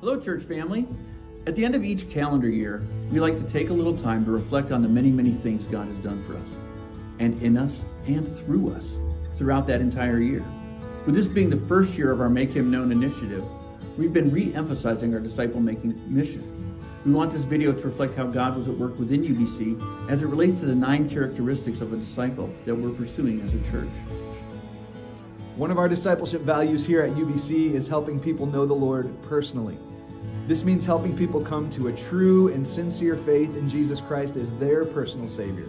Hello, church family. At the end of each calendar year, we like to take a little time to reflect on the many, many things God has done for us, and in us, and through us, throughout that entire year. With this being the first year of our Make Him Known initiative, we've been re emphasizing our disciple making mission. We want this video to reflect how God was at work within UBC as it relates to the nine characteristics of a disciple that we're pursuing as a church. One of our discipleship values here at UBC is helping people know the Lord personally. This means helping people come to a true and sincere faith in Jesus Christ as their personal Savior.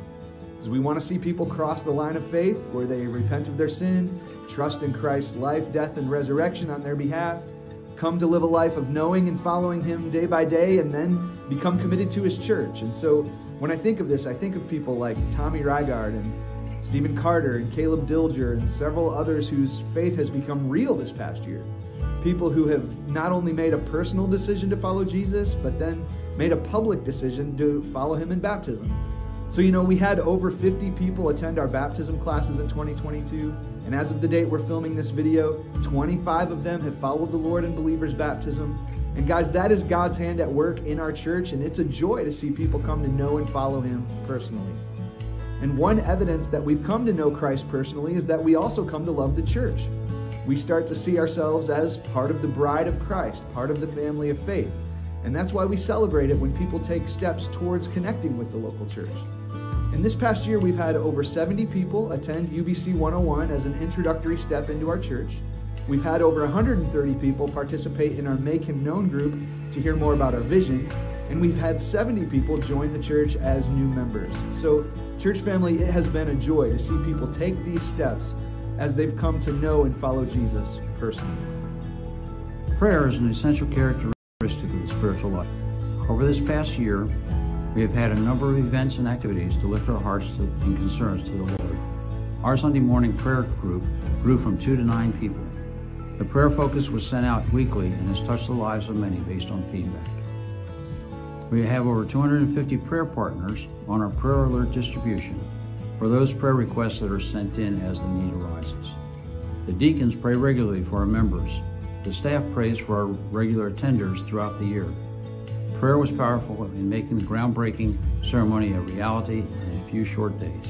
As we want to see people cross the line of faith where they repent of their sin, trust in Christ's life, death, and resurrection on their behalf, come to live a life of knowing and following Him day by day, and then become committed to His church. And so when I think of this, I think of people like Tommy Rygard and Stephen Carter and Caleb Dilger and several others whose faith has become real this past year people who have not only made a personal decision to follow Jesus, but then made a public decision to follow him in baptism. So, you know, we had over 50 people attend our baptism classes in 2022. And as of the date we're filming this video, 25 of them have followed the Lord in believers' baptism. And guys, that is God's hand at work in our church, and it's a joy to see people come to know and follow Him personally. And one evidence that we've come to know Christ personally is that we also come to love the church we start to see ourselves as part of the bride of Christ, part of the family of faith. And that's why we celebrate it when people take steps towards connecting with the local church. And this past year, we've had over 70 people attend UBC 101 as an introductory step into our church. We've had over 130 people participate in our Make Him Known group to hear more about our vision. And we've had 70 people join the church as new members. So, church family, it has been a joy to see people take these steps as they've come to know and follow Jesus personally. Prayer is an essential characteristic of the spiritual life. Over this past year, we have had a number of events and activities to lift our hearts to, and concerns to the Lord. Our Sunday morning prayer group grew from two to nine people. The prayer focus was sent out weekly and has touched the lives of many based on feedback. We have over 250 prayer partners on our prayer alert distribution for those prayer requests that are sent in as the need arises. The deacons pray regularly for our members. The staff prays for our regular attenders throughout the year. Prayer was powerful in making the groundbreaking ceremony a reality in a few short days.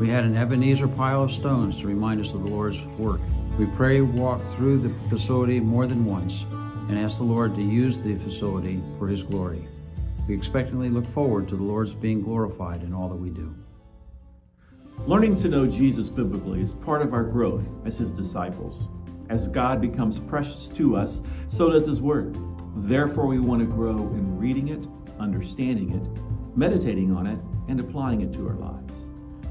We had an Ebenezer pile of stones to remind us of the Lord's work. We pray walk through the facility more than once and ask the Lord to use the facility for His glory. We expectantly look forward to the Lord's being glorified in all that we do. Learning to know Jesus biblically is part of our growth as his disciples. As God becomes precious to us, so does his word. Therefore, we want to grow in reading it, understanding it, meditating on it, and applying it to our lives.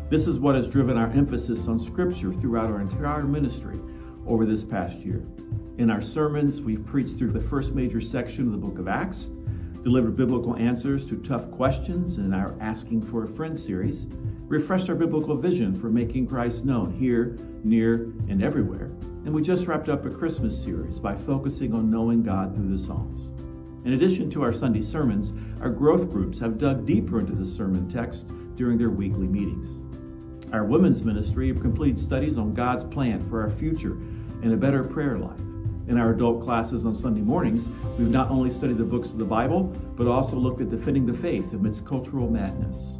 This is what has driven our emphasis on Scripture throughout our entire ministry over this past year. In our sermons, we've preached through the first major section of the book of Acts, delivered biblical answers to tough questions in our Asking for a Friend series, refreshed our biblical vision for making Christ known here, near, and everywhere. And we just wrapped up a Christmas series by focusing on knowing God through the Psalms. In addition to our Sunday sermons, our growth groups have dug deeper into the sermon text during their weekly meetings. Our women's ministry completed studies on God's plan for our future and a better prayer life. In our adult classes on Sunday mornings, we've not only studied the books of the Bible, but also looked at defending the faith amidst cultural madness.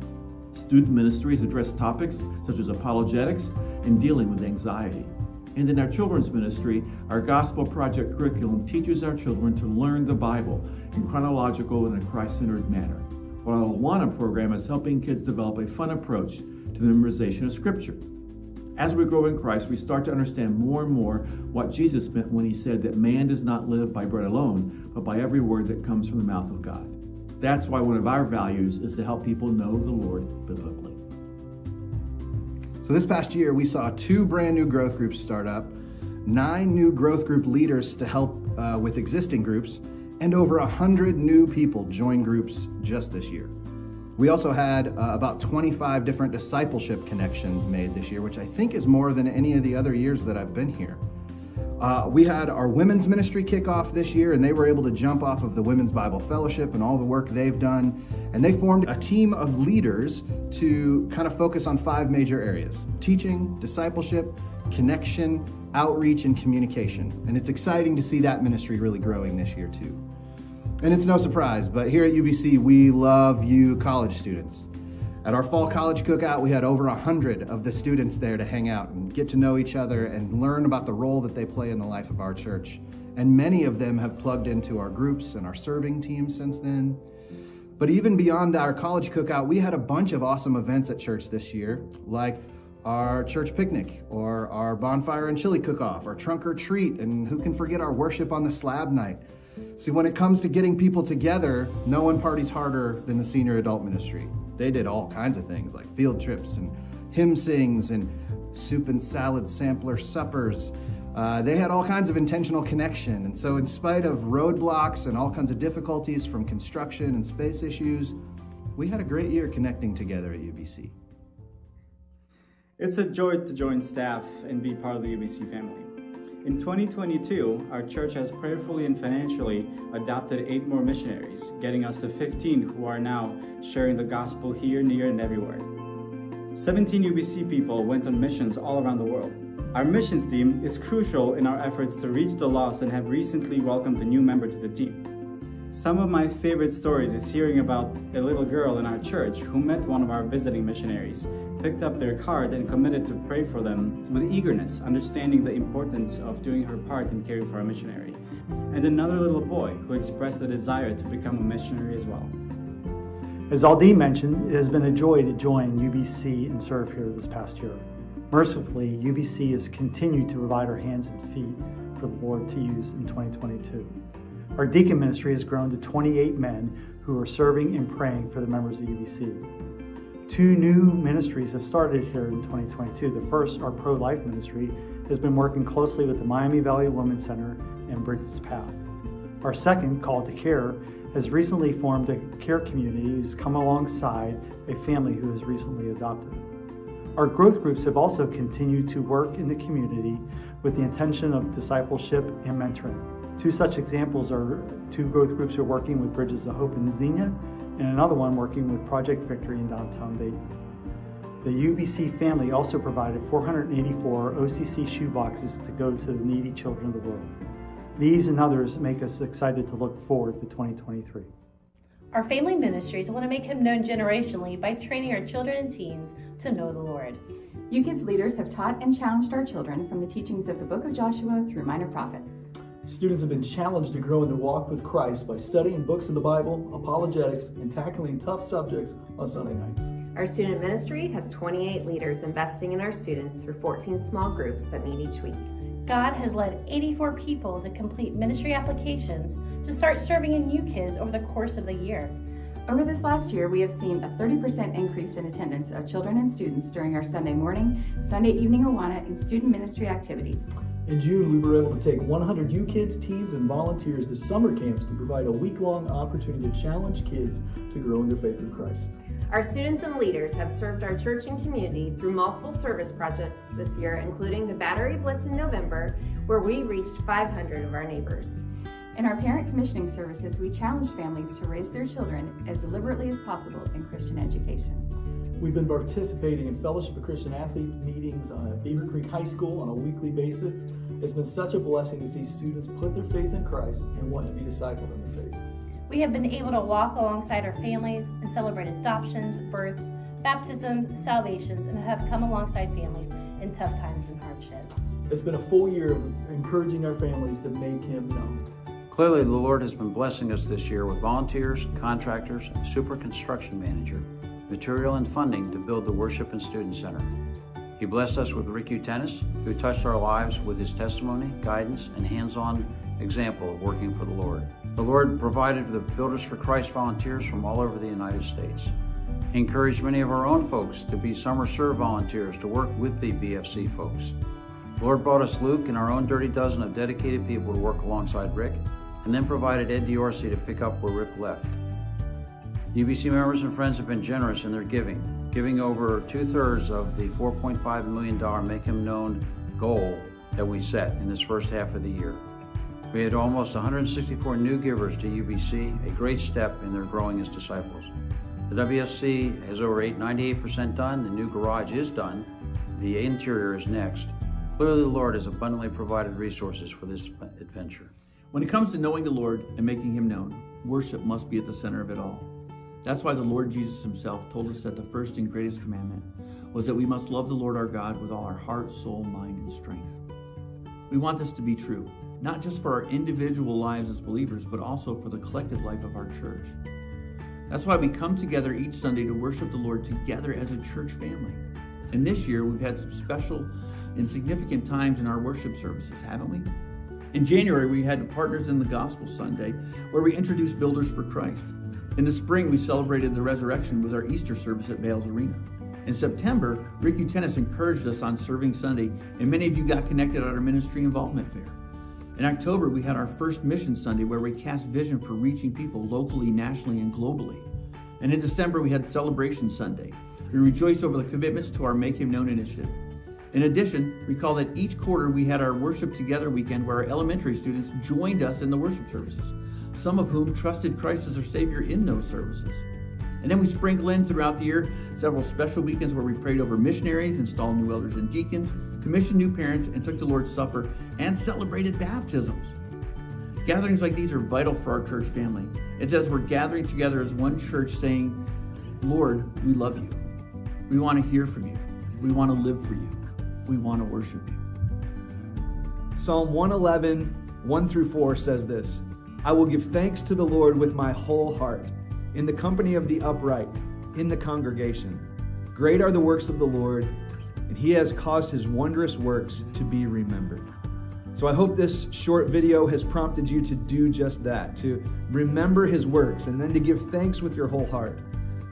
Student ministries address topics such as apologetics and dealing with anxiety. And in our children's ministry, our Gospel Project curriculum teaches our children to learn the Bible in chronological and a Christ centered manner, while our Awana program is helping kids develop a fun approach to the memorization of Scripture. As we grow in Christ, we start to understand more and more what Jesus meant when he said that man does not live by bread alone, but by every word that comes from the mouth of God. That's why one of our values is to help people know the Lord biblically. So, this past year, we saw two brand new growth groups start up, nine new growth group leaders to help uh, with existing groups, and over 100 new people join groups just this year. We also had uh, about 25 different discipleship connections made this year, which I think is more than any of the other years that I've been here. Uh, we had our women's ministry kickoff this year, and they were able to jump off of the Women's Bible Fellowship and all the work they've done. And they formed a team of leaders to kind of focus on five major areas teaching, discipleship, connection, outreach, and communication. And it's exciting to see that ministry really growing this year, too. And it's no surprise, but here at UBC, we love you college students. At our fall college cookout, we had over 100 of the students there to hang out and get to know each other and learn about the role that they play in the life of our church. And many of them have plugged into our groups and our serving teams since then. But even beyond our college cookout, we had a bunch of awesome events at church this year, like our church picnic, or our bonfire and chili cook off, our trunk or treat, and who can forget our worship on the slab night. See, when it comes to getting people together, no one parties harder than the senior adult ministry. They did all kinds of things like field trips and hymn sings and soup and salad sampler suppers. Uh, they had all kinds of intentional connection. And so, in spite of roadblocks and all kinds of difficulties from construction and space issues, we had a great year connecting together at UBC. It's a joy to join staff and be part of the UBC family. In 2022, our church has prayerfully and financially adopted eight more missionaries, getting us to 15 who are now sharing the gospel here, near, and everywhere. 17 UBC people went on missions all around the world. Our missions team is crucial in our efforts to reach the lost and have recently welcomed a new member to the team. Some of my favorite stories is hearing about a little girl in our church who met one of our visiting missionaries picked up their card and committed to pray for them with eagerness, understanding the importance of doing her part in caring for a missionary. And another little boy who expressed the desire to become a missionary as well. As Aldi mentioned, it has been a joy to join UBC and serve here this past year. Mercifully, UBC has continued to provide our hands and feet for the Lord to use in 2022. Our deacon ministry has grown to 28 men who are serving and praying for the members of UBC. Two new ministries have started here in 2022. The first, our pro life ministry, has been working closely with the Miami Valley Women's Center and Bridges Path. Our second, Call to Care, has recently formed a care community who's come alongside a family who has recently adopted. Our growth groups have also continued to work in the community with the intention of discipleship and mentoring. Two such examples are two growth groups are working with Bridges of Hope in Xenia and another one working with Project Victory in downtown Dayton. The UBC family also provided 484 OCC shoeboxes to go to the needy children of the world. These and others make us excited to look forward to 2023. Our family ministries want to make him known generationally by training our children and teens to know the Lord. UKids leaders have taught and challenged our children from the teachings of the book of Joshua through minor prophets. Students have been challenged to grow in their walk with Christ by studying books of the Bible, apologetics, and tackling tough subjects on Sunday nights. Our student ministry has 28 leaders investing in our students through 14 small groups that meet each week. God has led 84 people to complete ministry applications to start serving in UKids over the course of the year. Over this last year, we have seen a 30% increase in attendance of children and students during our Sunday morning, Sunday evening Awana, and student ministry activities. In June, we were able to take 100 U Kids, teens, and volunteers to summer camps to provide a week long opportunity to challenge kids to grow in their faith in Christ. Our students and leaders have served our church and community through multiple service projects this year, including the Battery Blitz in November, where we reached 500 of our neighbors. In our parent commissioning services, we challenge families to raise their children as deliberately as possible in Christian education. We've been participating in Fellowship of Christian Athlete meetings at Beavercreek High School on a weekly basis. It's been such a blessing to see students put their faith in Christ and want to be discipled in their faith. We have been able to walk alongside our families and celebrate adoptions, births, baptisms, salvations, and have come alongside families in tough times and hardships. It's been a full year of encouraging our families to make Him known. Clearly, the Lord has been blessing us this year with volunteers, contractors, super construction manager, material and funding to build the Worship and Student Center. He blessed us with Rick Tennis, who touched our lives with his testimony, guidance, and hands on example of working for the Lord. The Lord provided the Builders for Christ volunteers from all over the United States. He encouraged many of our own folks to be summer serve volunteers to work with the BFC folks. The Lord brought us Luke and our own dirty dozen of dedicated people to work alongside Rick, and then provided Ed Diorsi to pick up where Rick left. UBC members and friends have been generous in their giving, giving over two thirds of the $4.5 million Make Him Known goal that we set in this first half of the year. We had almost 164 new givers to UBC, a great step in their growing as disciples. The WSC has over 98% done, the new garage is done, the interior is next. Clearly, the Lord has abundantly provided resources for this adventure. When it comes to knowing the Lord and making Him known, worship must be at the center of it all. That's why the Lord Jesus Himself told us that the first and greatest commandment was that we must love the Lord our God with all our heart, soul, mind, and strength. We want this to be true, not just for our individual lives as believers, but also for the collective life of our church. That's why we come together each Sunday to worship the Lord together as a church family. And this year, we've had some special and significant times in our worship services, haven't we? In January, we had Partners in the Gospel Sunday, where we introduced Builders for Christ. In the spring, we celebrated the resurrection with our Easter service at Bales Arena. In September, Ricky Tennis encouraged us on Serving Sunday, and many of you got connected at our ministry involvement fair. In October, we had our first Mission Sunday where we cast vision for reaching people locally, nationally, and globally. And in December, we had Celebration Sunday. We rejoiced over the commitments to our Make Him Known initiative. In addition, recall that each quarter we had our Worship Together weekend where our elementary students joined us in the worship services, some of whom trusted Christ as their Savior in those services. And then we sprinkle in throughout the year several special weekends where we prayed over missionaries, installed new elders and deacons, commissioned new parents, and took the Lord's Supper and celebrated baptisms. Gatherings like these are vital for our church family. It's as we're gathering together as one church saying, Lord, we love you. We want to hear from you. We want to live for you. We want to worship you. Psalm 111, 1 through 4 says this I will give thanks to the Lord with my whole heart, in the company of the upright, in the congregation. Great are the works of the Lord and he has caused his wondrous works to be remembered. So I hope this short video has prompted you to do just that, to remember his works and then to give thanks with your whole heart.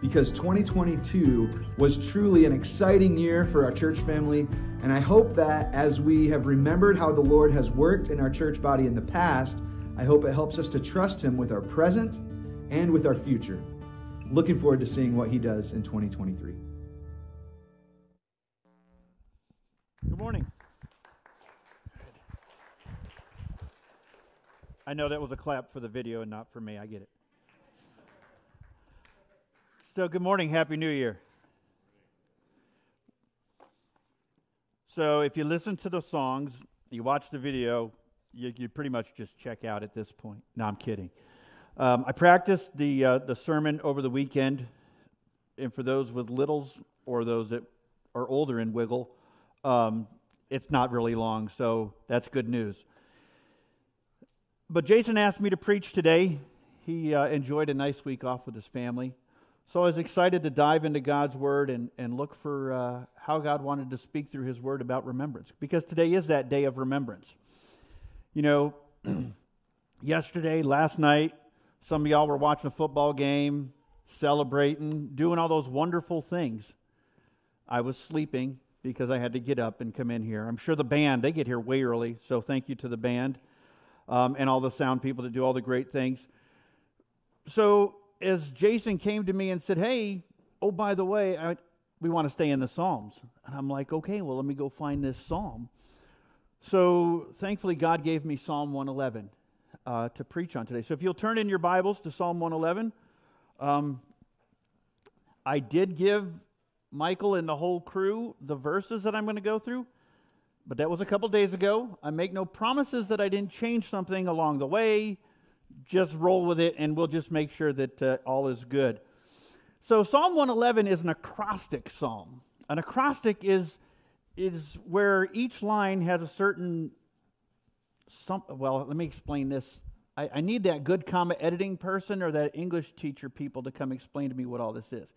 Because 2022 was truly an exciting year for our church family, and I hope that as we have remembered how the Lord has worked in our church body in the past, I hope it helps us to trust him with our present and with our future. Looking forward to seeing what he does in 2023. Good morning. I know that was a clap for the video and not for me. I get it. So, good morning. Happy New Year. So, if you listen to the songs, you watch the video, you, you pretty much just check out at this point. No, I'm kidding. Um, I practiced the, uh, the sermon over the weekend, and for those with littles or those that are older in Wiggle, um, it's not really long, so that's good news. But Jason asked me to preach today. He uh, enjoyed a nice week off with his family. So I was excited to dive into God's Word and, and look for uh, how God wanted to speak through His Word about remembrance. Because today is that day of remembrance. You know, yesterday, last night, some of y'all were watching a football game, celebrating, doing all those wonderful things. I was sleeping because I had to get up and come in here. I'm sure the band, they get here way early, so thank you to the band um, and all the sound people that do all the great things. So as Jason came to me and said, Hey, oh, by the way, I, we want to stay in the Psalms. And I'm like, Okay, well, let me go find this Psalm. So thankfully, God gave me Psalm 111 uh, to preach on today. So if you'll turn in your Bibles to Psalm 111, um, I did give Michael and the whole crew the verses that I'm going to go through. But that was a couple days ago. I make no promises that I didn't change something along the way. Just roll with it, and we'll just make sure that uh, all is good. So, Psalm 111 is an acrostic psalm. An acrostic is, is where each line has a certain. Some, well, let me explain this. I, I need that good comma editing person or that English teacher people to come explain to me what all this is.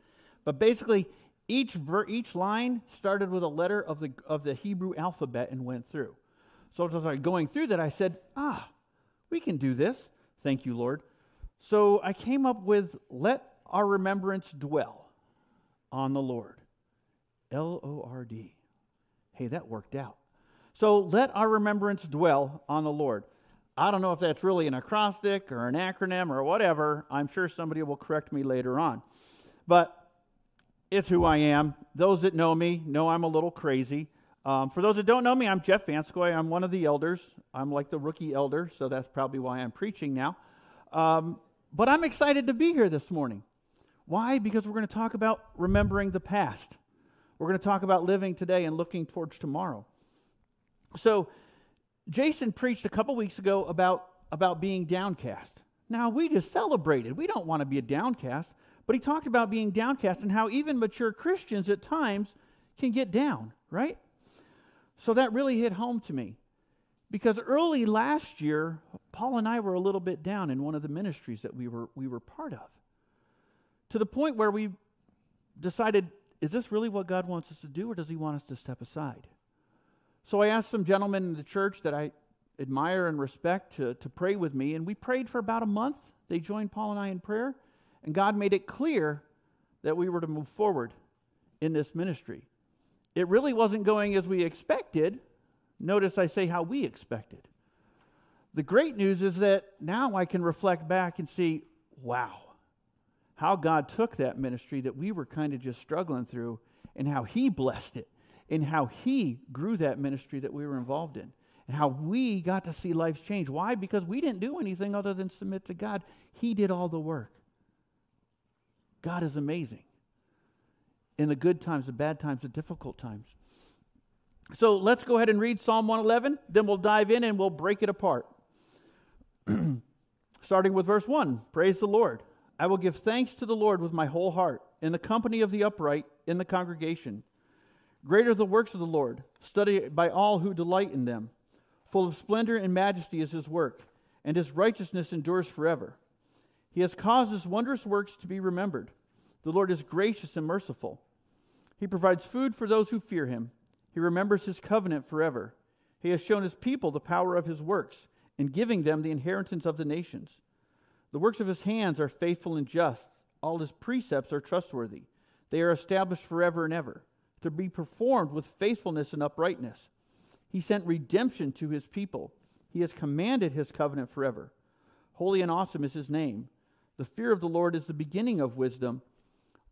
But basically, each, ver- each line started with a letter of the, of the Hebrew alphabet and went through. So as I going through that, I said, ah, we can do this. Thank you, Lord. So I came up with, let our remembrance dwell on the Lord. L O R D. Hey, that worked out. So let our remembrance dwell on the Lord. I don't know if that's really an acrostic or an acronym or whatever. I'm sure somebody will correct me later on. But it's who I am. Those that know me know I'm a little crazy. Um, for those that don't know me, I'm Jeff VanScoy. I'm one of the elders. I'm like the rookie elder, so that's probably why I'm preaching now. Um, but I'm excited to be here this morning. Why? Because we're going to talk about remembering the past. We're going to talk about living today and looking towards tomorrow. So, Jason preached a couple weeks ago about, about being downcast. Now, we just celebrated. We don't want to be a downcast, but he talked about being downcast and how even mature Christians at times can get down, right? So that really hit home to me. Because early last year, Paul and I were a little bit down in one of the ministries that we were, we were part of. To the point where we decided, is this really what God wants us to do, or does He want us to step aside? So I asked some gentlemen in the church that I admire and respect to, to pray with me, and we prayed for about a month. They joined Paul and I in prayer, and God made it clear that we were to move forward in this ministry. It really wasn't going as we expected. Notice I say how we expected. The great news is that now I can reflect back and see, wow, how God took that ministry that we were kind of just struggling through and how He blessed it and how He grew that ministry that we were involved in and how we got to see lives change. Why? Because we didn't do anything other than submit to God, He did all the work. God is amazing in the good times, the bad times, the difficult times. So let's go ahead and read Psalm 111, then we'll dive in and we'll break it apart. Starting with verse 1 Praise the Lord. I will give thanks to the Lord with my whole heart, in the company of the upright, in the congregation. Great are the works of the Lord, studied by all who delight in them. Full of splendor and majesty is his work, and his righteousness endures forever. He has caused his wondrous works to be remembered. The Lord is gracious and merciful. He provides food for those who fear him. He remembers his covenant forever. He has shown his people the power of his works, in giving them the inheritance of the nations. The works of his hands are faithful and just. All his precepts are trustworthy. They are established forever and ever, to be performed with faithfulness and uprightness. He sent redemption to his people. He has commanded his covenant forever. Holy and awesome is his name. The fear of the Lord is the beginning of wisdom.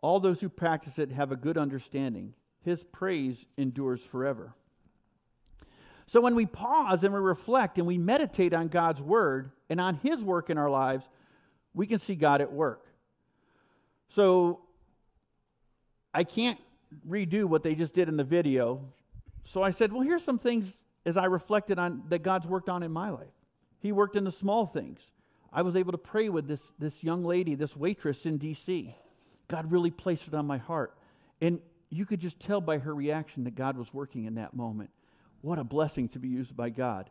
All those who practice it have a good understanding. His praise endures forever. So when we pause and we reflect and we meditate on God's word and on his work in our lives, we can see God at work. So I can't redo what they just did in the video. So I said, well, here's some things as I reflected on that God's worked on in my life. He worked in the small things. I was able to pray with this, this young lady, this waitress in D.C. God really placed it on my heart. And you could just tell by her reaction that God was working in that moment. What a blessing to be used by God.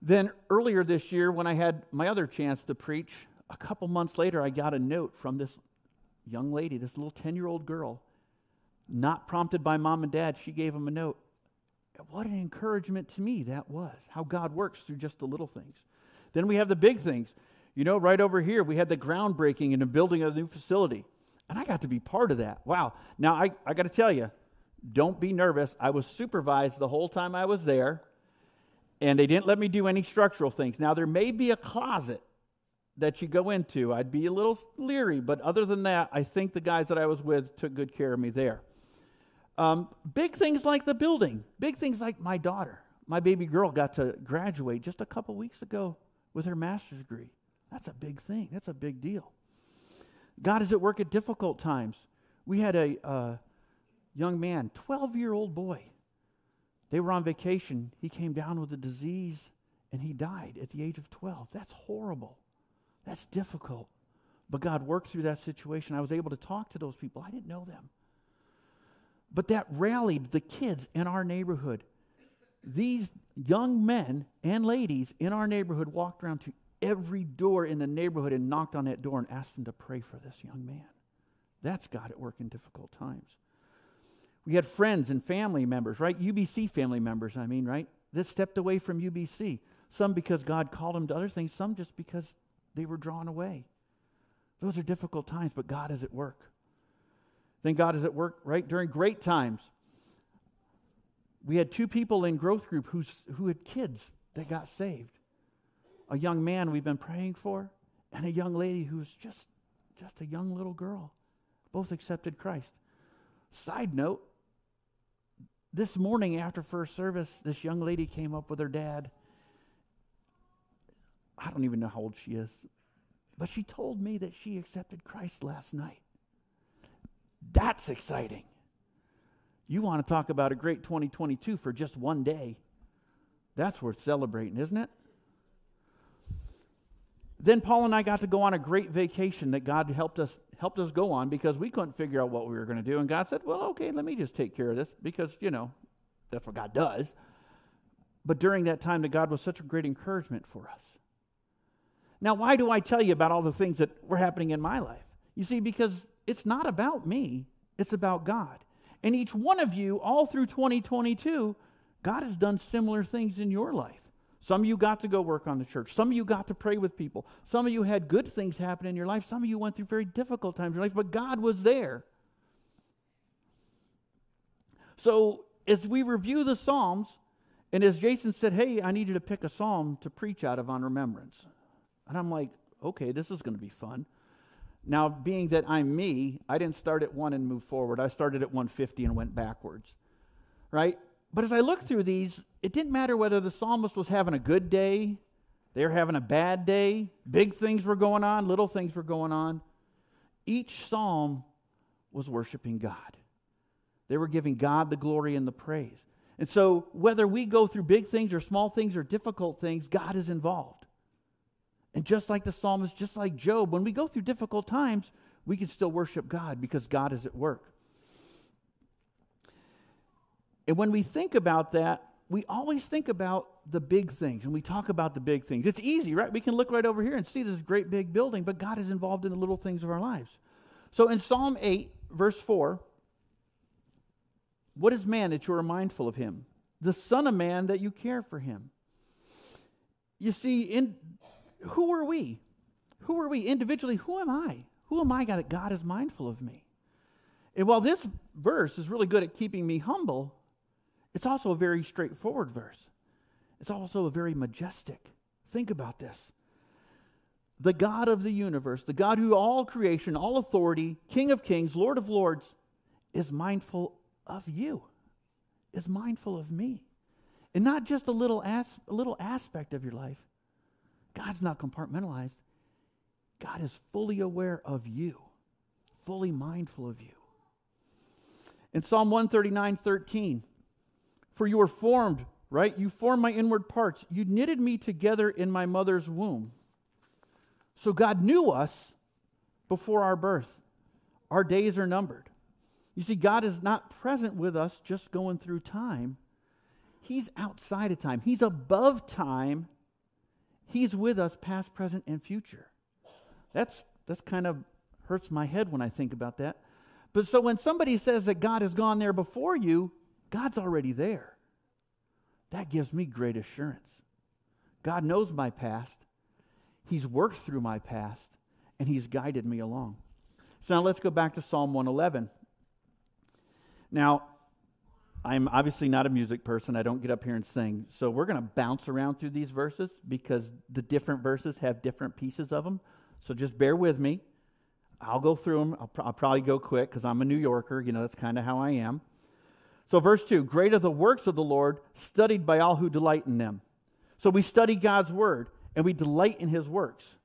Then earlier this year, when I had my other chance to preach, a couple months later, I got a note from this young lady, this little 10 year old girl, not prompted by mom and dad. She gave him a note. What an encouragement to me that was, how God works through just the little things. Then we have the big things. You know, right over here, we had the groundbreaking and the building of a new facility. And I got to be part of that. Wow. Now, I, I got to tell you, don't be nervous. I was supervised the whole time I was there, and they didn't let me do any structural things. Now, there may be a closet that you go into. I'd be a little leery, but other than that, I think the guys that I was with took good care of me there. Um, big things like the building, big things like my daughter. My baby girl got to graduate just a couple weeks ago with her master's degree. That's a big thing, that's a big deal. God is at work at difficult times. We had a uh, young man, 12 year old boy. They were on vacation. He came down with a disease and he died at the age of 12. That's horrible. That's difficult. But God worked through that situation. I was able to talk to those people. I didn't know them. But that rallied the kids in our neighborhood. These young men and ladies in our neighborhood walked around to every door in the neighborhood and knocked on that door and asked them to pray for this young man. That's God at work in difficult times. We had friends and family members, right? UBC family members, I mean, right? That stepped away from UBC. Some because God called them to other things, some just because they were drawn away. Those are difficult times, but God is at work. Then God is at work, right? During great times. We had two people in growth group who's, who had kids that got saved a young man we've been praying for, and a young lady who's just, just a young little girl. Both accepted Christ. Side note, this morning after first service, this young lady came up with her dad. I don't even know how old she is, but she told me that she accepted Christ last night. That's exciting. You want to talk about a great 2022 for just one day. That's worth celebrating, isn't it? Then Paul and I got to go on a great vacation that God helped us helped us go on because we couldn't figure out what we were going to do and God said, "Well, okay, let me just take care of this because, you know, that's what God does." But during that time that God was such a great encouragement for us. Now, why do I tell you about all the things that were happening in my life? You see, because it's not about me, it's about God. And each one of you, all through 2022, God has done similar things in your life. Some of you got to go work on the church. Some of you got to pray with people. Some of you had good things happen in your life. Some of you went through very difficult times in your life, but God was there. So, as we review the Psalms, and as Jason said, Hey, I need you to pick a psalm to preach out of on remembrance. And I'm like, Okay, this is going to be fun. Now, being that I'm me, I didn't start at one and move forward. I started at 150 and went backwards. Right? But as I look through these, it didn't matter whether the psalmist was having a good day, they were having a bad day, big things were going on, little things were going on. Each psalm was worshiping God. They were giving God the glory and the praise. And so, whether we go through big things or small things or difficult things, God is involved. And just like the psalmist, just like Job, when we go through difficult times, we can still worship God because God is at work. And when we think about that, we always think about the big things and we talk about the big things. It's easy, right? We can look right over here and see this great big building, but God is involved in the little things of our lives. So in Psalm 8, verse 4, what is man that you are mindful of him? The Son of Man that you care for him. You see, in who are we? Who are we individually? Who am I? Who am I that God is mindful of me? And while this verse is really good at keeping me humble, it's also a very straightforward verse. It's also a very majestic. Think about this. The God of the universe, the God who all creation, all authority, King of kings, Lord of lords, is mindful of you, is mindful of me. And not just a little, as, a little aspect of your life. God's not compartmentalized. God is fully aware of you, fully mindful of you. In Psalm 139 13, for you were formed, right? You formed my inward parts. You knitted me together in my mother's womb. So God knew us before our birth. Our days are numbered. You see, God is not present with us just going through time. He's outside of time, He's above time. He's with us past, present, and future. That's, that's kind of hurts my head when I think about that. But so when somebody says that God has gone there before you, God's already there. That gives me great assurance. God knows my past, He's worked through my past, and He's guided me along. So now let's go back to Psalm 111. Now, I'm obviously not a music person. I don't get up here and sing. So we're going to bounce around through these verses because the different verses have different pieces of them. So just bear with me. I'll go through them. I'll, I'll probably go quick because I'm a New Yorker. You know, that's kind of how I am. So, verse 2 Great are the works of the Lord, studied by all who delight in them. So, we study God's word and we delight in his works,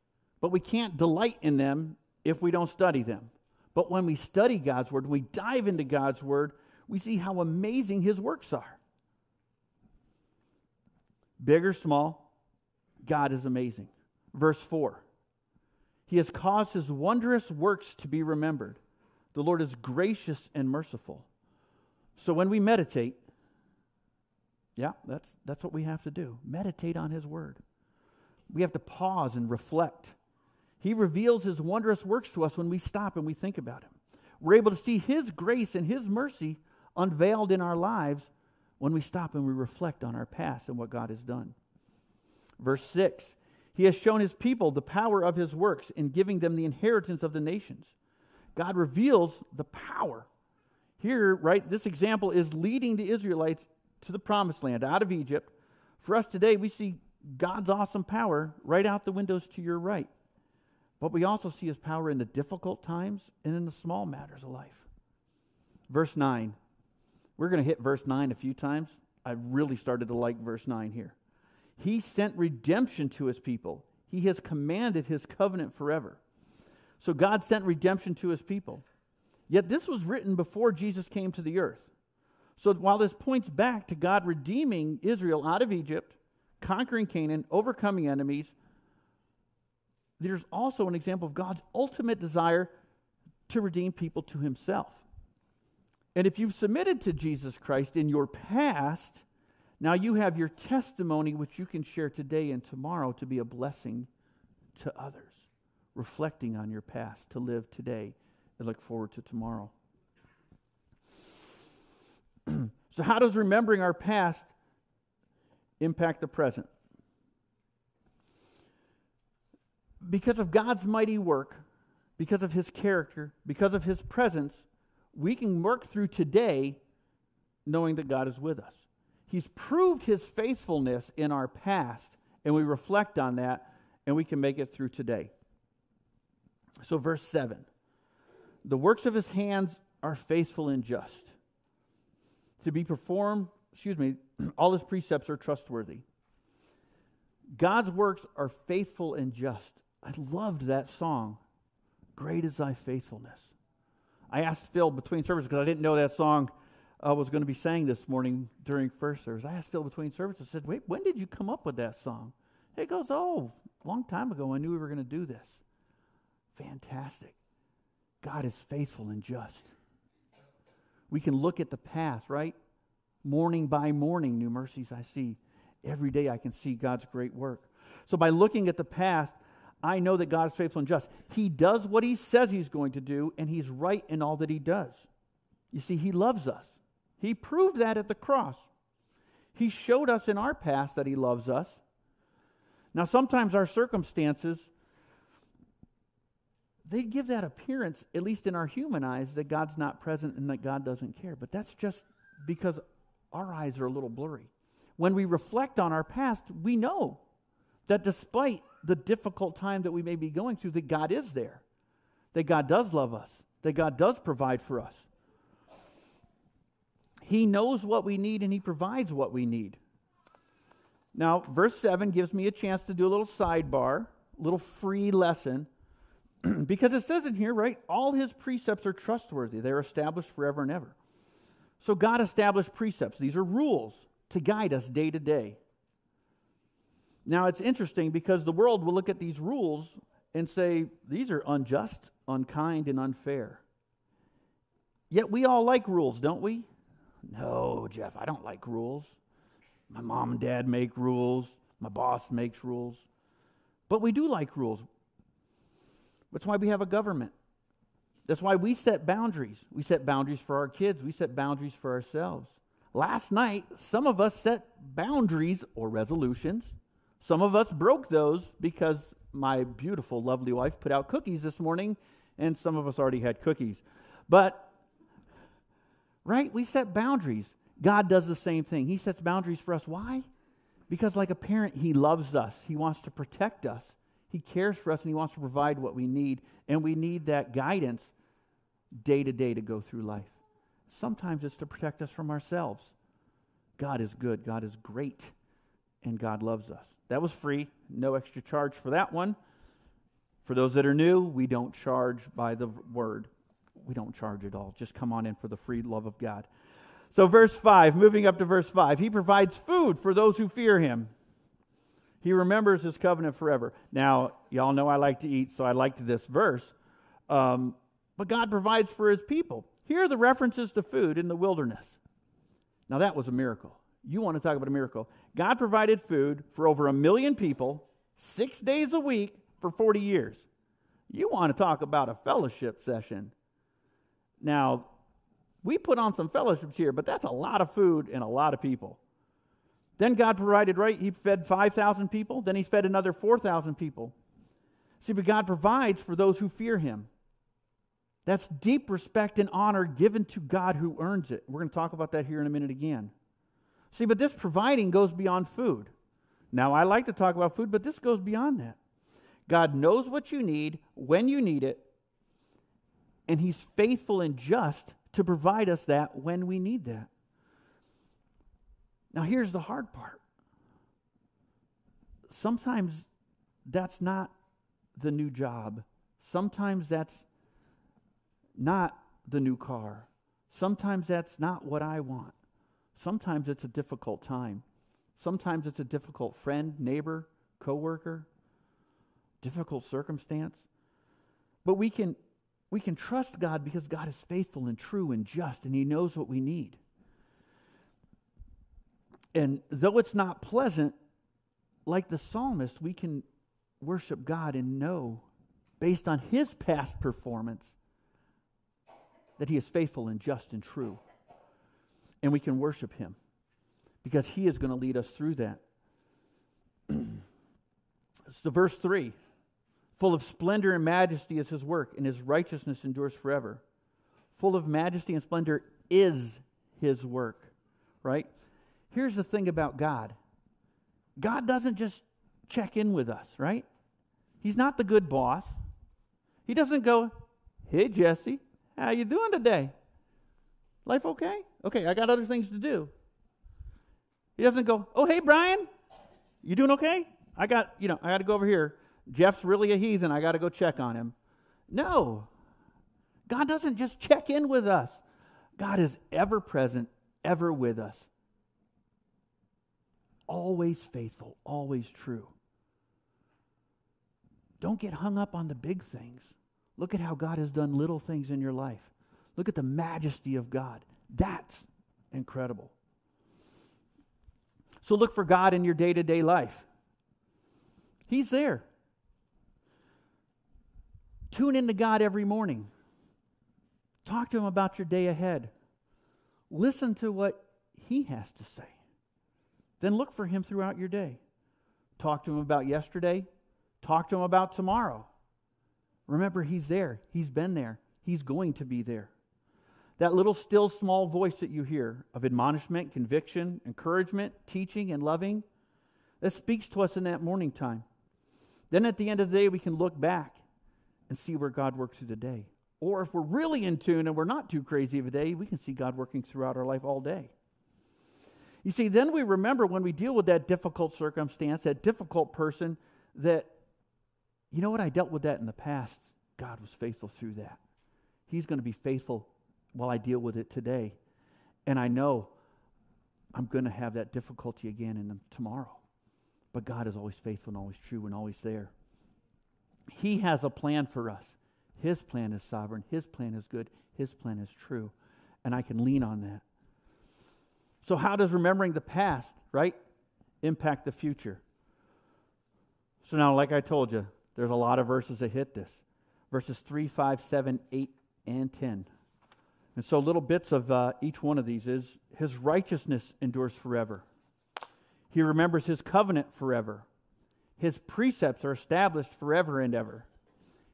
but we can't delight in them if we don't study them. But when we study God's word, we dive into God's word, we see how amazing his works are. Big or small, God is amazing. Verse 4 He has caused his wondrous works to be remembered. The Lord is gracious and merciful so when we meditate, yeah, that's, that's what we have to do meditate on His Word. We have to pause and reflect. He reveals His wondrous works to us when we stop and we think about Him. We're able to see His grace and His mercy unveiled in our lives when we stop and we reflect on our past and what God has done. Verse 6 He has shown His people the power of His works in giving them the inheritance of the nations. God reveals the power here, right, this example is leading the Israelites to the promised land out of Egypt. For us today, we see God's awesome power right out the windows to your right. But we also see his power in the difficult times and in the small matters of life. Verse 9. We're going to hit verse 9 a few times. I really started to like verse 9 here. He sent redemption to his people, he has commanded his covenant forever. So God sent redemption to his people. Yet this was written before Jesus came to the earth. So while this points back to God redeeming Israel out of Egypt, conquering Canaan, overcoming enemies, there's also an example of God's ultimate desire to redeem people to himself. And if you've submitted to Jesus Christ in your past, now you have your testimony, which you can share today and tomorrow to be a blessing to others, reflecting on your past, to live today and look forward to tomorrow. so, how does remembering our past impact the present? Because of God's mighty work, because of his character, because of his presence, we can work through today knowing that God is with us. He's proved his faithfulness in our past, and we reflect on that, and we can make it through today. So, verse 7 the works of his hands are faithful and just. To be performed, excuse me, all his precepts are trustworthy. God's works are faithful and just. I loved that song. Great is thy faithfulness. I asked Phil between services because I didn't know that song uh, was going to be sang this morning during first service. I asked Phil between services, I said, Wait, when did you come up with that song? He goes, Oh, long time ago. I knew we were going to do this. Fantastic. God is faithful and just. We can look at the past, right? Morning by morning, new mercies I see. Every day I can see God's great work. So by looking at the past, I know that God is faithful and just. He does what he says he's going to do, and he's right in all that he does. You see, he loves us. He proved that at the cross. He showed us in our past that he loves us. Now, sometimes our circumstances they give that appearance, at least in our human eyes, that God's not present and that God doesn't care. But that's just because our eyes are a little blurry. When we reflect on our past, we know that despite the difficult time that we may be going through, that God is there, that God does love us, that God does provide for us. He knows what we need and He provides what we need. Now, verse 7 gives me a chance to do a little sidebar, a little free lesson because it says in here, right, all his precepts are trustworthy. They're established forever and ever. So God established precepts. These are rules to guide us day to day. Now it's interesting because the world will look at these rules and say, these are unjust, unkind, and unfair. Yet we all like rules, don't we? No, Jeff, I don't like rules. My mom and dad make rules, my boss makes rules. But we do like rules. That's why we have a government. That's why we set boundaries. We set boundaries for our kids, we set boundaries for ourselves. Last night, some of us set boundaries or resolutions. Some of us broke those because my beautiful, lovely wife put out cookies this morning, and some of us already had cookies. But, right, we set boundaries. God does the same thing. He sets boundaries for us. Why? Because, like a parent, He loves us, He wants to protect us. He cares for us and He wants to provide what we need. And we need that guidance day to day to go through life. Sometimes it's to protect us from ourselves. God is good, God is great, and God loves us. That was free, no extra charge for that one. For those that are new, we don't charge by the word. We don't charge at all. Just come on in for the free love of God. So, verse 5, moving up to verse 5, he provides food for those who fear him. He remembers his covenant forever. Now, y'all know I like to eat, so I liked this verse. Um, but God provides for his people. Here are the references to food in the wilderness. Now, that was a miracle. You want to talk about a miracle. God provided food for over a million people, six days a week, for 40 years. You want to talk about a fellowship session. Now, we put on some fellowships here, but that's a lot of food and a lot of people. Then God provided, right? He fed 5,000 people. Then he fed another 4,000 people. See, but God provides for those who fear him. That's deep respect and honor given to God who earns it. We're going to talk about that here in a minute again. See, but this providing goes beyond food. Now, I like to talk about food, but this goes beyond that. God knows what you need, when you need it, and He's faithful and just to provide us that when we need that. Now, here's the hard part. Sometimes that's not the new job. Sometimes that's not the new car. Sometimes that's not what I want. Sometimes it's a difficult time. Sometimes it's a difficult friend, neighbor, coworker, difficult circumstance. But we can we can trust God because God is faithful and true and just and he knows what we need. And though it's not pleasant, like the psalmist, we can worship God and know based on his past performance that he is faithful and just and true. And we can worship him because he is going to lead us through that. so, verse 3 full of splendor and majesty is his work, and his righteousness endures forever. Full of majesty and splendor is his work, right? Here's the thing about God God doesn't just check in with us, right? He's not the good boss. He doesn't go, "Hey Jesse, how you doing today? Life okay? Okay, I got other things to do." He doesn't go, "Oh, hey Brian, you doing okay? I got, you know, I got to go over here. Jeff's really a heathen. I got to go check on him." No. God doesn't just check in with us. God is ever present, ever with us. Always faithful, always true. Don't get hung up on the big things. Look at how God has done little things in your life. Look at the majesty of God. That's incredible. So look for God in your day to day life. He's there. Tune into God every morning. Talk to Him about your day ahead. Listen to what He has to say. Then look for Him throughout your day. Talk to Him about yesterday, Talk to him about tomorrow. Remember, he's there. He's been there. He's going to be there. That little still small voice that you hear of admonishment, conviction, encouragement, teaching, and loving, that speaks to us in that morning time. Then at the end of the day, we can look back and see where God worked through the day. Or if we're really in tune and we're not too crazy of a day, we can see God working throughout our life all day. You see, then we remember when we deal with that difficult circumstance, that difficult person, that you know what? I dealt with that in the past. God was faithful through that. He's going to be faithful while I deal with it today. And I know I'm going to have that difficulty again in the, tomorrow. But God is always faithful and always true and always there. He has a plan for us. His plan is sovereign. His plan is good. His plan is true. And I can lean on that. So, how does remembering the past, right, impact the future? So, now, like I told you, there's a lot of verses that hit this verses 3, 5, 7, 8, and 10. And so, little bits of uh, each one of these is His righteousness endures forever. He remembers His covenant forever. His precepts are established forever and ever.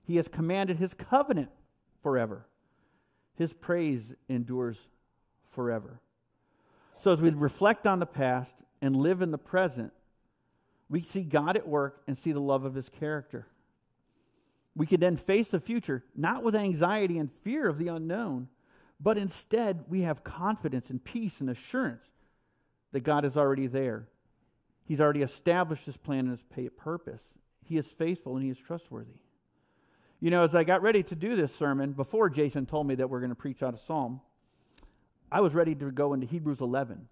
He has commanded His covenant forever. His praise endures forever. So, as we reflect on the past and live in the present, we see God at work and see the love of his character. We can then face the future, not with anxiety and fear of the unknown, but instead we have confidence and peace and assurance that God is already there. He's already established his plan and his purpose. He is faithful and he is trustworthy. You know, as I got ready to do this sermon, before Jason told me that we're going to preach out of Psalm, I was ready to go into Hebrews 11.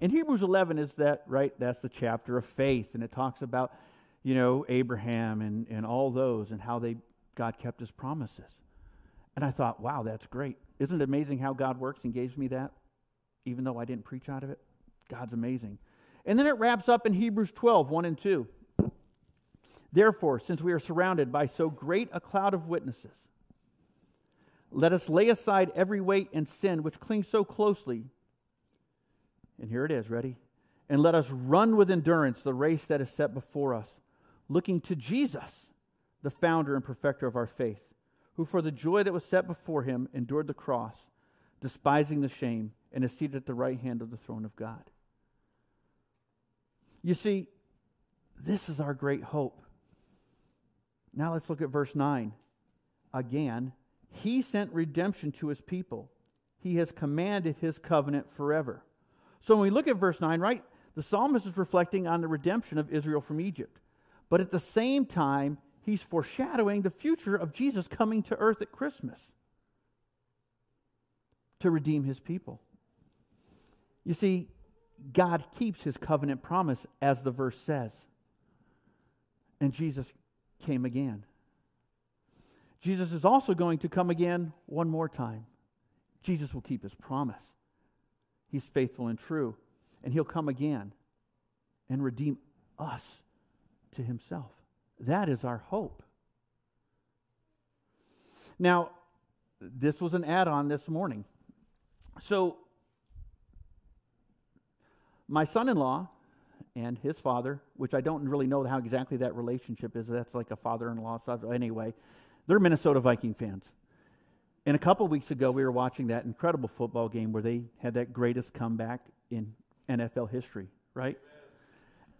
And Hebrews 11 is that, right? That's the chapter of faith, and it talks about, you know, Abraham and, and all those and how they God kept his promises. And I thought, wow, that's great. Isn't it amazing how God works and gave me that, even though I didn't preach out of it? God's amazing. And then it wraps up in Hebrews 12, 1 and 2. Therefore, since we are surrounded by so great a cloud of witnesses, let us lay aside every weight and sin which clings so closely and here it is, ready? And let us run with endurance the race that is set before us, looking to Jesus, the founder and perfecter of our faith, who for the joy that was set before him endured the cross, despising the shame, and is seated at the right hand of the throne of God. You see, this is our great hope. Now let's look at verse 9. Again, he sent redemption to his people. He has commanded his covenant forever. So when we look at verse 9, right, the psalmist is reflecting on the redemption of Israel from Egypt. But at the same time, he's foreshadowing the future of Jesus coming to earth at Christmas to redeem his people. You see, God keeps his covenant promise, as the verse says. And Jesus came again. Jesus is also going to come again one more time. Jesus will keep his promise. He's faithful and true. And he'll come again and redeem us to himself. That is our hope. Now, this was an add on this morning. So, my son in law and his father, which I don't really know how exactly that relationship is, that's like a father in law. Anyway, they're Minnesota Viking fans. And a couple weeks ago, we were watching that incredible football game where they had that greatest comeback in NFL history, right?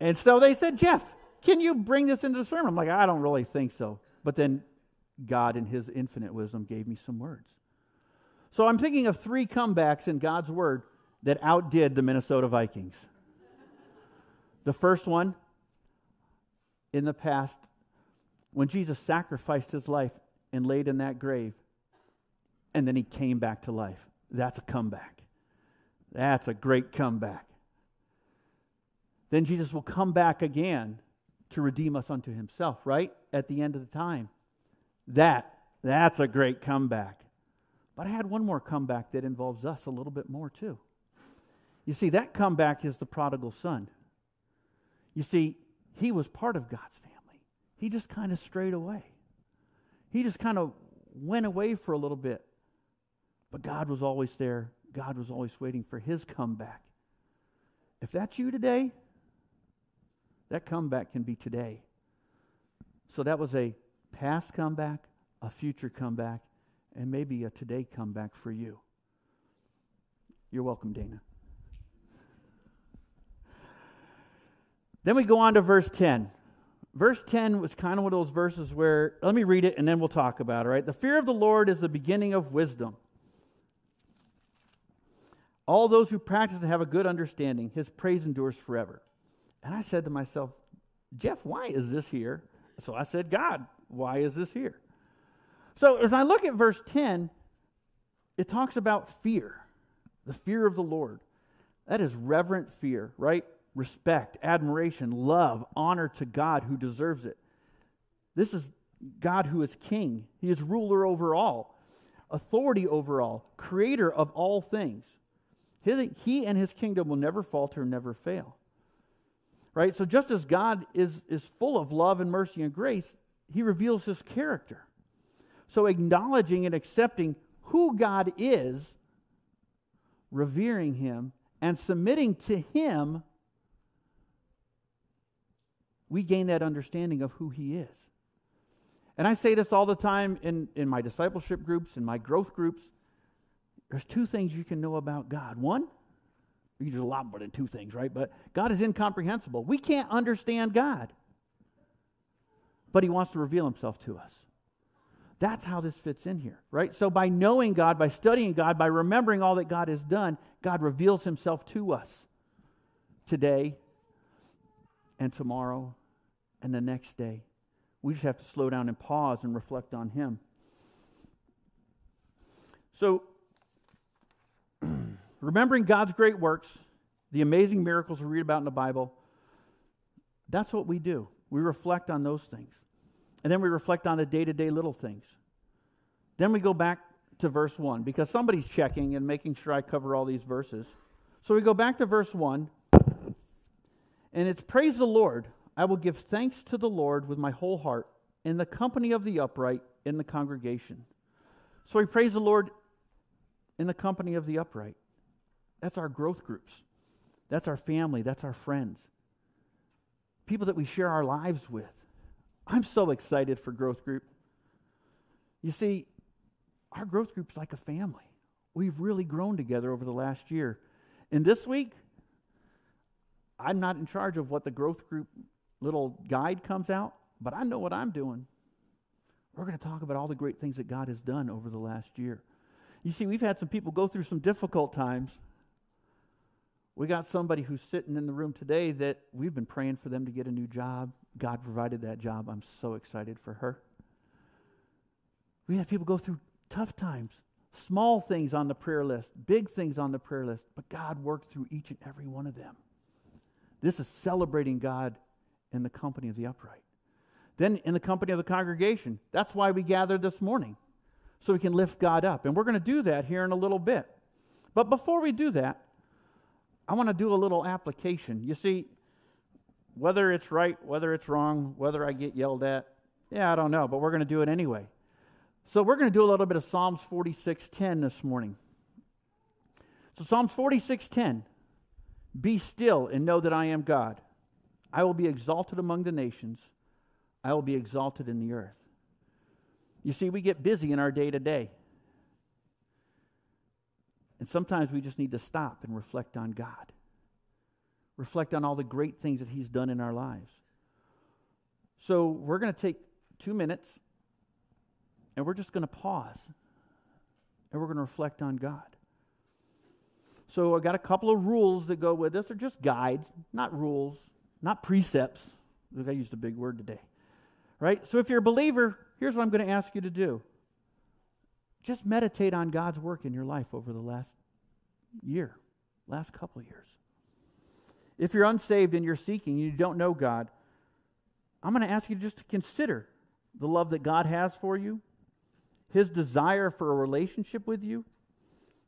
And so they said, Jeff, can you bring this into the sermon? I'm like, I don't really think so. But then God, in His infinite wisdom, gave me some words. So I'm thinking of three comebacks in God's Word that outdid the Minnesota Vikings. the first one, in the past, when Jesus sacrificed his life and laid in that grave, and then he came back to life. That's a comeback. That's a great comeback. Then Jesus will come back again to redeem us unto himself, right? At the end of the time. That, that's a great comeback. But I had one more comeback that involves us a little bit more too. You see, that comeback is the prodigal son. You see, he was part of God's family. He just kind of strayed away. He just kind of went away for a little bit. But God was always there. God was always waiting for his comeback. If that's you today, that comeback can be today. So that was a past comeback, a future comeback, and maybe a today comeback for you. You're welcome, Dana. Then we go on to verse 10. Verse 10 was kind of one of those verses where, let me read it and then we'll talk about it, right? The fear of the Lord is the beginning of wisdom. All those who practice it have a good understanding, his praise endures forever. And I said to myself, Jeff, why is this here? So I said, God, why is this here? So as I look at verse 10, it talks about fear, the fear of the Lord. That is reverent fear, right? Respect, admiration, love, honor to God who deserves it. This is God who is king. He is ruler over all, authority over all, creator of all things. His, he and his kingdom will never falter, never fail. Right? So just as God is, is full of love and mercy and grace, he reveals his character. So acknowledging and accepting who God is, revering him, and submitting to him, we gain that understanding of who he is. And I say this all the time in, in my discipleship groups, in my growth groups. There's two things you can know about God. One, there's a lot more than two things, right? But God is incomprehensible. We can't understand God. But He wants to reveal Himself to us. That's how this fits in here, right? So by knowing God, by studying God, by remembering all that God has done, God reveals Himself to us today and tomorrow and the next day. We just have to slow down and pause and reflect on Him. So, remembering God's great works, the amazing miracles we read about in the Bible, that's what we do. We reflect on those things. And then we reflect on the day to day little things. Then we go back to verse 1 because somebody's checking and making sure I cover all these verses. So we go back to verse 1, and it's Praise the Lord. I will give thanks to the Lord with my whole heart in the company of the upright in the congregation. So we praise the Lord in the company of the upright. That's our growth groups. That's our family. That's our friends. People that we share our lives with. I'm so excited for growth group. You see, our growth group's like a family. We've really grown together over the last year. And this week, I'm not in charge of what the growth group little guide comes out, but I know what I'm doing. We're going to talk about all the great things that God has done over the last year. You see, we've had some people go through some difficult times. We got somebody who's sitting in the room today that we've been praying for them to get a new job. God provided that job. I'm so excited for her. We have people go through tough times. Small things on the prayer list, big things on the prayer list, but God worked through each and every one of them. This is celebrating God in the company of the upright. Then in the company of the congregation. That's why we gathered this morning, so we can lift God up. And we're going to do that here in a little bit. But before we do that, I want to do a little application. You see, whether it's right, whether it's wrong, whether I get yelled at, yeah, I don't know, but we're going to do it anyway. So we're going to do a little bit of Psalms 46:10 this morning. So Psalms 46:10, be still and know that I am God. I will be exalted among the nations. I will be exalted in the earth. You see, we get busy in our day to day. And sometimes we just need to stop and reflect on God, reflect on all the great things that He's done in our lives. So we're going to take two minutes and we're just going to pause and we're going to reflect on God. So I got a couple of rules that go with this. They're just guides, not rules, not precepts. I used a big word today. Right? So if you're a believer, here's what I'm going to ask you to do. Just meditate on God's work in your life over the last year, last couple years. If you're unsaved and you're seeking you don't know God, I'm going to ask you just to consider the love that God has for you, His desire for a relationship with you,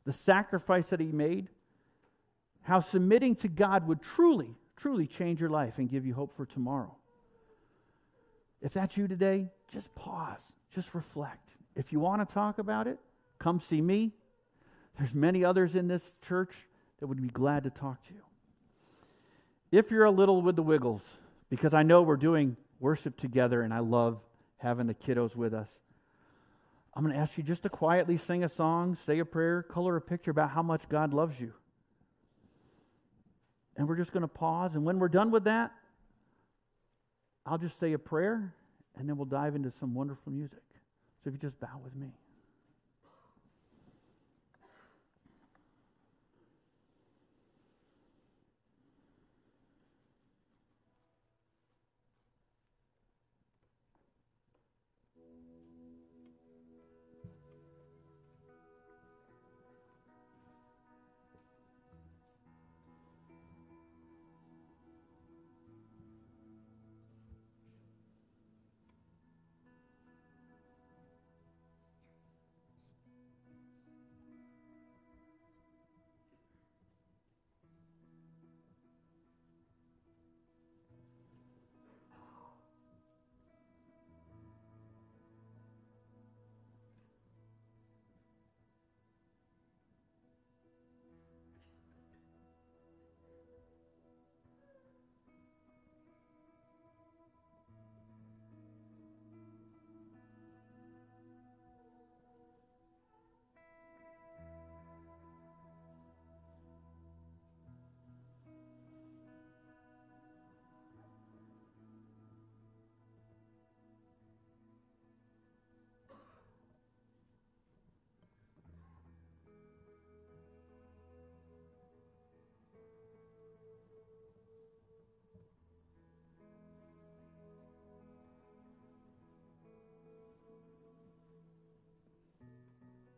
the sacrifice that He made, how submitting to God would truly, truly change your life and give you hope for tomorrow. If that's you today, just pause, just reflect. If you want to talk about it, come see me. There's many others in this church that would be glad to talk to you. If you're a little with the wiggles, because I know we're doing worship together and I love having the kiddos with us, I'm going to ask you just to quietly sing a song, say a prayer, color a picture about how much God loves you. And we're just going to pause. And when we're done with that, I'll just say a prayer and then we'll dive into some wonderful music. So if you just bow with me.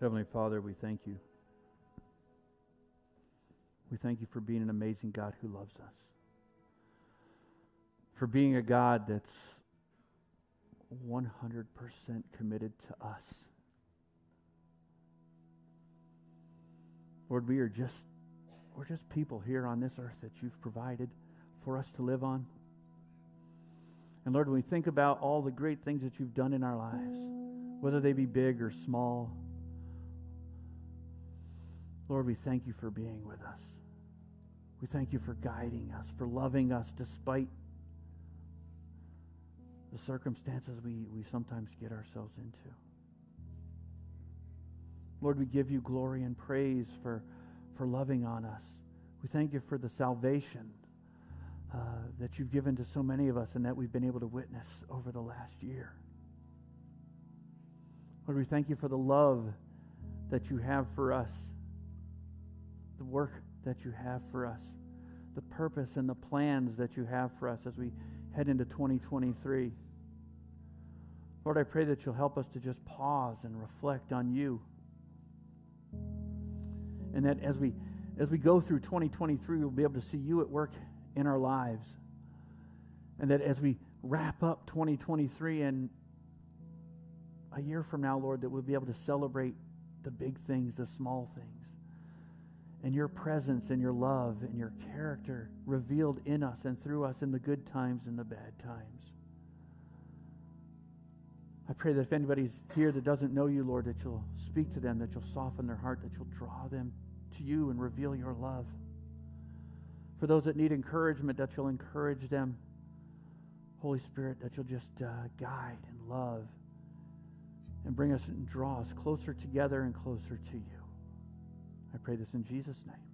Heavenly Father, we thank you. We thank you for being an amazing God who loves us, for being a God that's 100% committed to us. Lord, we are just we're just people here on this earth that you've provided for us to live on. And Lord, when we think about all the great things that you've done in our lives, whether they be big or small, Lord, we thank you for being with us. We thank you for guiding us, for loving us despite the circumstances we, we sometimes get ourselves into. Lord, we give you glory and praise for, for loving on us. We thank you for the salvation uh, that you've given to so many of us and that we've been able to witness over the last year. Lord, we thank you for the love that you have for us, the work that you have for us, the purpose and the plans that you have for us as we head into 2023. Lord, I pray that you'll help us to just pause and reflect on you. And that as we as we go through 2023, we'll be able to see you at work in our lives. And that as we wrap up 2023 and a year from now, Lord, that we'll be able to celebrate the big things, the small things, and your presence and your love and your character revealed in us and through us in the good times and the bad times. I pray that if anybody's here that doesn't know you, Lord, that you'll speak to them, that you'll soften their heart, that you'll draw them to you and reveal your love. For those that need encouragement, that you'll encourage them. Holy Spirit, that you'll just uh, guide and love and bring us and draw us closer together and closer to you. I pray this in Jesus' name.